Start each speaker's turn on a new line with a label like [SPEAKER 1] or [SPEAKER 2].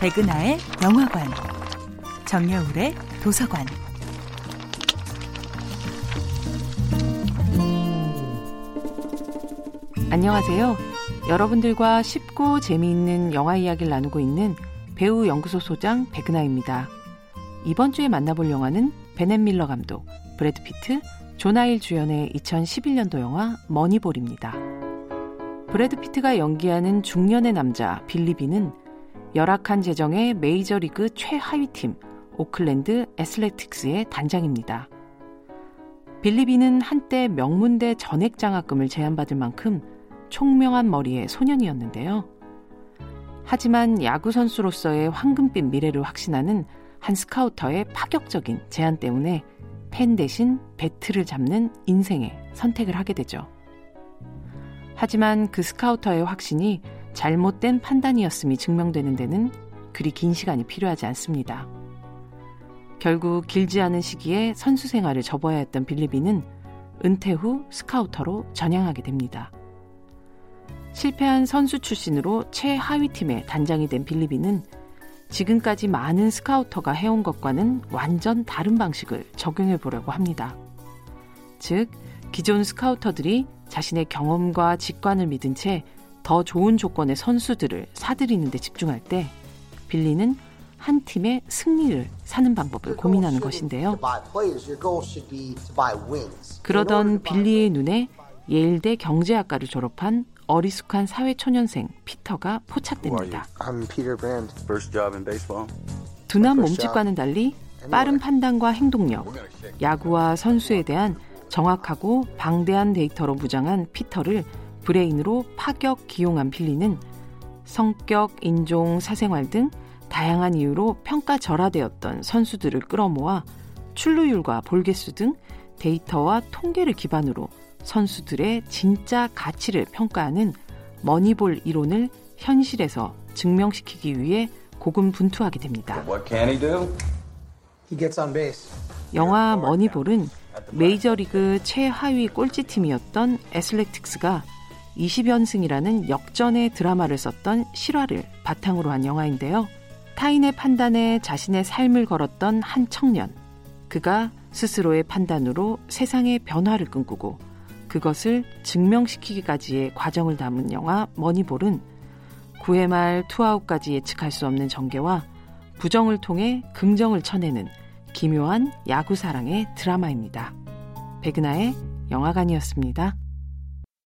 [SPEAKER 1] 백은하의 영화관, 정여울의 도서관.
[SPEAKER 2] 안녕하세요. 여러분들과 쉽고 재미있는 영화 이야기를 나누고 있는 배우 연구소 소장 백은하입니다. 이번 주에 만나볼 영화는 베넷 밀러 감독, 브래드 피트, 조나 힐 주연의 2011년도 영화 머니볼입니다. 브래드 피트가 연기하는 중년의 남자 빌리 빈은 열악한 재정의 메이저리그 최하위 팀 오클랜드 애슬레틱스의 단장입니다. 빌리 빈은 한때 명문대 전액 장학금을 제안받을 만큼 총명한 머리의 소년이었는데요. 하지만 야구 선수로서의 황금빛 미래를 확신하는 한 스카우터의 파격적인 제안 때문에 펜 대신 배트를 잡는 인생의 선택을 하게 되죠. 하지만 그 스카우터의 확신이 잘못된 판단이었음이 증명되는 데는 그리 긴 시간이 필요하지 않습니다. 결국 길지 않은 시기에 선수 생활을 접어야 했던 빌리비는 은퇴 후 스카우터로 전향하게 됩니다. 실패한 선수 출신으로 최하위 팀의 단장이 된 빌리비는 지금까지 많은 스카우터가 해온 것과는 완전 다른 방식을 적용해 보려고 합니다. 즉, 기존 스카우터들이 자신의 경험과 직관을 믿은 채 더 좋은 조건의 선수들을 사들이는 데 집중할 때 빌리는 한 팀의 승리를 사는 방법을 고민하는 것인데요. 그러던 빌리의 눈에 예일대 경제학과를 졸업한 어리숙한 사회 초년생 피터가 포착됩니다. 둔한 몸집과는 달리 빠른 판단과 행동력, 야구와 선수에 대한 정확하고 방대한 데이터로 무장한 피터를 브레인으로 파격 기용한 빌리는 성격, 인종, 사생활 등 다양한 이유로 평가절하되었던 선수들을 끌어모아 출루율과 볼개수 등 데이터와 통계를 기반으로 선수들의 진짜 가치를 평가하는 머니볼 이론을 현실에서 증명시키기 위해 고군분투하게 됩니다. 영화 머니볼은 메이저리그 최하위 꼴찌팀이었던 애슬레틱스가 20연승이라는 역전의 드라마를 썼던 실화를 바탕으로 한 영화인데요. 타인의 판단에 자신의 삶을 걸었던 한 청년. 그가 스스로의 판단으로 세상의 변화를 꿈꾸고 그것을 증명시키기까지의 과정을 담은 영화 머니볼은 9회 말 투아웃까지 예측할 수 없는 전개와 부정을 통해 긍정을 쳐내는 기묘한 야구 사랑의 드라마입니다. 백은하의 영화관이었습니다.